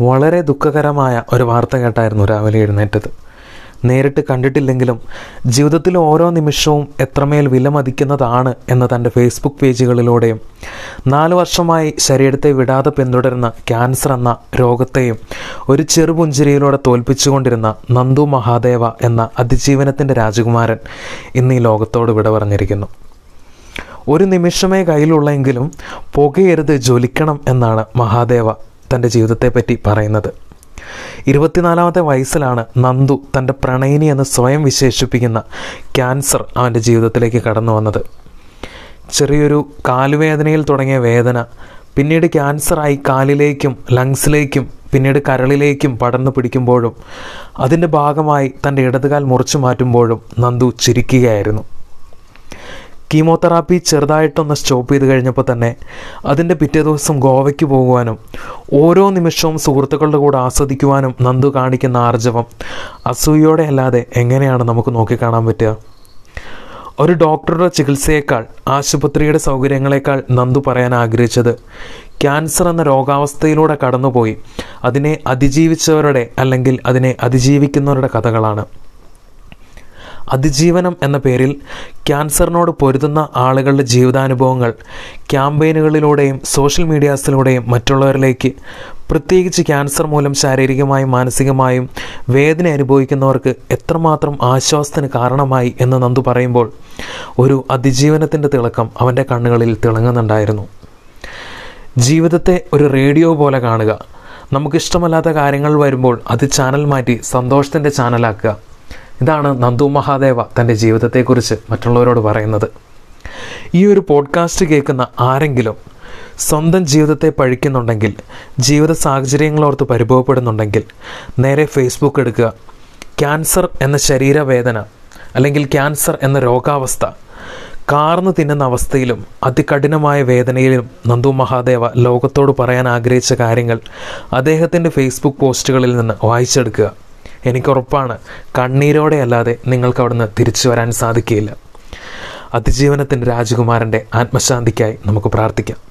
വളരെ ദുഃഖകരമായ ഒരു വാർത്ത കേട്ടായിരുന്നു രാവിലെ എഴുന്നേറ്റത്. നേരിട്ട് കണ്ടിട്ടില്ലെങ്കിലും ജീവിതത്തിൽ ഓരോ നിമിഷവും എത്രമേൽ വിലമതിക്കുന്നതാണ് എന്ന് തന്റെ ഫേസ്ബുക്ക് പേജുകളിലൂടെയും നാല് വർഷമായി ശരീരത്തെ വിടാതെ പിന്തുടരുന്ന ക്യാൻസർ എന്ന രോഗത്തെയും ഒരു ചെറുപുഞ്ചിരിയിലൂടെ തോൽപ്പിച്ചുകൊണ്ടിരുന്ന നന്ദു മഹാദേവ എന്ന അതിജീവനത്തിന്റെ രാജകുമാരൻ ഇന്ന് ഈ ലോകത്തോട് വിട പറഞ്ഞിരിക്കുന്നു. ഒരു നിമിഷമേ കയ്യിലുള്ളെങ്കിലും പുകയരുത് ജ്വലിക്കണം എന്നാണ് മഹാദേവ തന്റെ ജീവിതത്തെപ്പറ്റി പറയുന്നത്. ഇരുപത്തിനാലാമത്തെ വയസ്സിലാണ് നന്ദു തന്റെ പ്രണയിനി എന്ന് സ്വയം വിശേഷിപ്പിക്കുന്ന ക്യാൻസർ അവന്റെ ജീവിതത്തിലേക്ക് കടന്നു വന്നത്. ചെറിയൊരു കാലുവേദനയിൽ തുടങ്ങിയ വേദന പിന്നീട് ക്യാൻസറായി കാലിലേക്കും ലങ്സിലേക്കും പിന്നീട് കരളിലേക്കും പടർന്നു പിടിക്കുമ്പോഴും അതിന്റെ ഭാഗമായി തന്റെ ഇടതുകാൽ മുറിച്ചു മാറ്റുമ്പോഴും നന്ദു ചിരിക്കുകയായിരുന്നു. കീമോതെറാപ്പി ചെറുതായിട്ടൊന്ന് സ്റ്റോപ്പ് ചെയ്ത് കഴിഞ്ഞപ്പോൾ തന്നെ അതിന്റെ പിറ്റേ ദിവസം ഗോവയ്ക്ക് പോകുവാനും ഓരോ നിമിഷവും സുഹൃത്തുക്കളുടെ കൂടെ ആസ്വദിക്കുവാനും നന്ദു കാണിക്കുന്ന ആർജവം അസൂയോടെ അല്ലാതെ എങ്ങനെയാണ് നമുക്ക് നോക്കിക്കാണാൻ പറ്റുക? ഒരു ഡോക്ടറുടെ ചികിത്സയേക്കാൾ ആശുപത്രിയുടെ സൗകര്യങ്ങളെക്കാൾ നന്ദു പറയാൻ ആഗ്രഹിച്ചത് ക്യാൻസർ എന്ന രോഗാവസ്ഥയിലൂടെ കടന്നുപോയി. അതിനെ അതിജീവിച്ചവരുടെ അല്ലെങ്കിൽ അതിനെ അതിജീവിക്കുന്നവരുടെ കഥകളാണ്. അതിജീവനം എന്ന പേരിൽ ക്യാൻസറിനോട് പൊരുതുന്ന ആളുകളുടെ ജീവിതാനുഭവങ്ങൾ ക്യാമ്പയിനുകളിലൂടെയും സോഷ്യൽ മീഡിയാസിലൂടെയും മറ്റുള്ളവരിലേക്ക് പ്രത്യേകിച്ച് ക്യാൻസർ മൂലം ശാരീരികമായും മാനസികമായും വേദന അനുഭവിക്കുന്നവർക്ക് എത്രമാത്രം ആശ്വാസത്തിന് കാരണമായി എന്ന് നന്ദു പറയുമ്പോൾ ഒരു അതിജീവനത്തിന്റെ തിളക്കം അവന്റെ കണ്ണുകളിൽ തിളങ്ങുന്നുണ്ടായിരുന്നു. ജീവിതത്തെ ഒരു റേഡിയോ പോലെ കാണുക. നമുക്കിഷ്ടമല്ലാത്ത കാര്യങ്ങൾ വരുമ്പോൾ അത് ചാനൽ മാറ്റി സന്തോഷത്തിന്റെ ചാനലാക്കുക. ഇതാണ് നന്ദു മഹാദേവ തന്റെ ജീവിതത്തെക്കുറിച്ച് മറ്റുള്ളവരോട് പറയുന്നത്. ഈ ഒരു പോഡ്കാസ്റ്റ് കേൾക്കുന്ന ആരെങ്കിലും സ്വന്തം ജീവിതത്തെ പഴിക്കുന്നുണ്ടെങ്കിൽ ജീവിത സാഹചര്യങ്ങളോർത്ത് പരിഭവപ്പെടുന്നുണ്ടെങ്കിൽ നേരെ ഫേസ്ബുക്ക് എടുക്കുക. ക്യാൻസർ എന്ന ശരീരവേദന അല്ലെങ്കിൽ ക്യാൻസർ എന്ന രോഗാവസ്ഥ കാർന്നു തിന്നുന്ന അവസ്ഥയിലും അതികഠിനമായ വേദനയിലും നന്ദു മഹാദേവ ലോകത്തോട് പറയാൻ ആഗ്രഹിച്ച കാര്യങ്ങൾ അദ്ദേഹത്തിന്റെ ഫേസ്ബുക്ക് പോസ്റ്റുകളിൽ നിന്ന് വായിച്ചെടുക്കുക. എനിക്കുറപ്പാണ്. കണ്ണീരോടെ അല്ലാതെ നിങ്ങൾക്ക് അവിടുന്ന് തിരിച്ചു വരാൻ സാധിക്കുകയില്ല. അതിജീവനത്തിന്റെ രാജകുമാരന്റെ ആത്മശാന്തിക്കായി നമുക്ക് പ്രാർത്ഥിക്കാം.